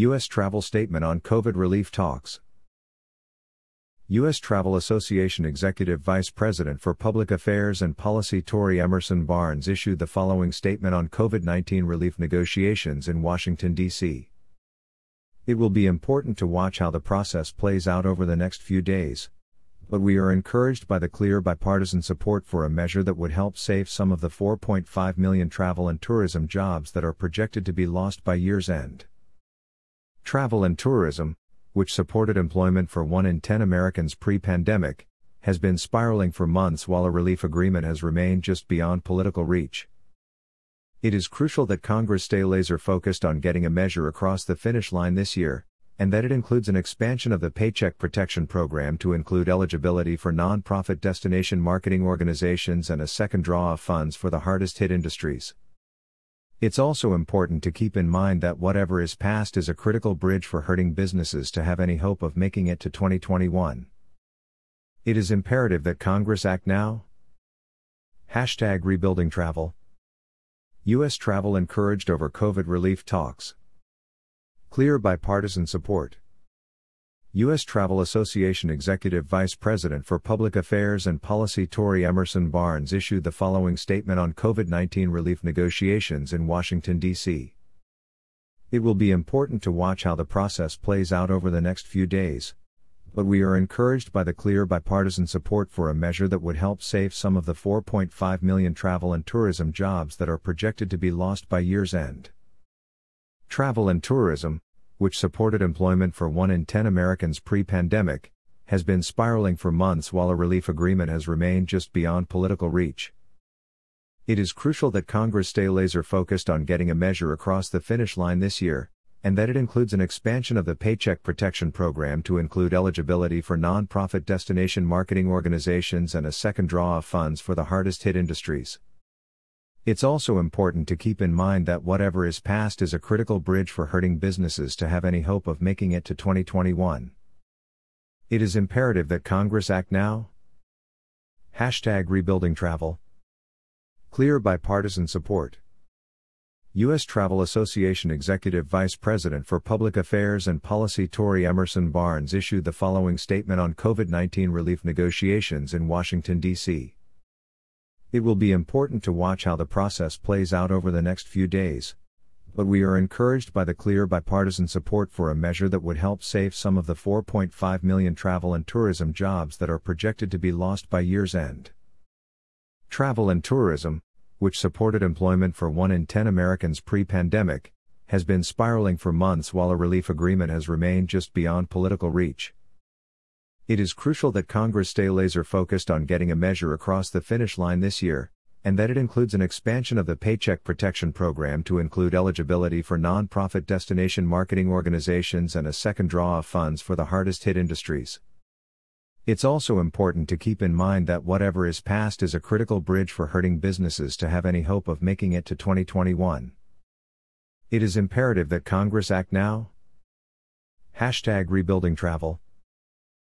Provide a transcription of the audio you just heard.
U.S. Travel Statement on COVID Relief Talks. U.S. Travel Association Executive Vice President for Public Affairs and Policy Tori Emerson Barnes issued the following statement on COVID 19 relief negotiations in Washington, D.C. It will be important to watch how the process plays out over the next few days, but we are encouraged by the clear bipartisan support for a measure that would help save some of the 4.5 million travel and tourism jobs that are projected to be lost by year's end. Travel and tourism, which supported employment for 1 in 10 Americans pre pandemic, has been spiraling for months while a relief agreement has remained just beyond political reach. It is crucial that Congress stay laser focused on getting a measure across the finish line this year, and that it includes an expansion of the Paycheck Protection Program to include eligibility for nonprofit destination marketing organizations and a second draw of funds for the hardest hit industries. It's also important to keep in mind that whatever is passed is a critical bridge for hurting businesses to have any hope of making it to 2021. It is imperative that Congress act now. Hashtag rebuilding travel. U.S. travel encouraged over COVID relief talks. Clear bipartisan support. U.S. Travel Association Executive Vice President for Public Affairs and Policy Tori Emerson Barnes issued the following statement on COVID 19 relief negotiations in Washington, D.C. It will be important to watch how the process plays out over the next few days, but we are encouraged by the clear bipartisan support for a measure that would help save some of the 4.5 million travel and tourism jobs that are projected to be lost by year's end. Travel and tourism, which supported employment for 1 in 10 Americans pre pandemic, has been spiraling for months while a relief agreement has remained just beyond political reach. It is crucial that Congress stay laser focused on getting a measure across the finish line this year, and that it includes an expansion of the Paycheck Protection Program to include eligibility for nonprofit destination marketing organizations and a second draw of funds for the hardest hit industries. It's also important to keep in mind that whatever is passed is a critical bridge for hurting businesses to have any hope of making it to 2021. It is imperative that Congress act now. Hashtag rebuilding travel. Clear bipartisan support. U.S. Travel Association Executive Vice President for Public Affairs and Policy Tori Emerson Barnes issued the following statement on COVID 19 relief negotiations in Washington, D.C. It will be important to watch how the process plays out over the next few days, but we are encouraged by the clear bipartisan support for a measure that would help save some of the 4.5 million travel and tourism jobs that are projected to be lost by year's end. Travel and tourism, which supported employment for 1 in 10 Americans pre pandemic, has been spiraling for months while a relief agreement has remained just beyond political reach. It is crucial that Congress stay laser focused on getting a measure across the finish line this year, and that it includes an expansion of the Paycheck Protection Program to include eligibility for nonprofit destination marketing organizations and a second draw of funds for the hardest hit industries. It's also important to keep in mind that whatever is passed is a critical bridge for hurting businesses to have any hope of making it to 2021. It is imperative that Congress act now. Hashtag rebuilding travel.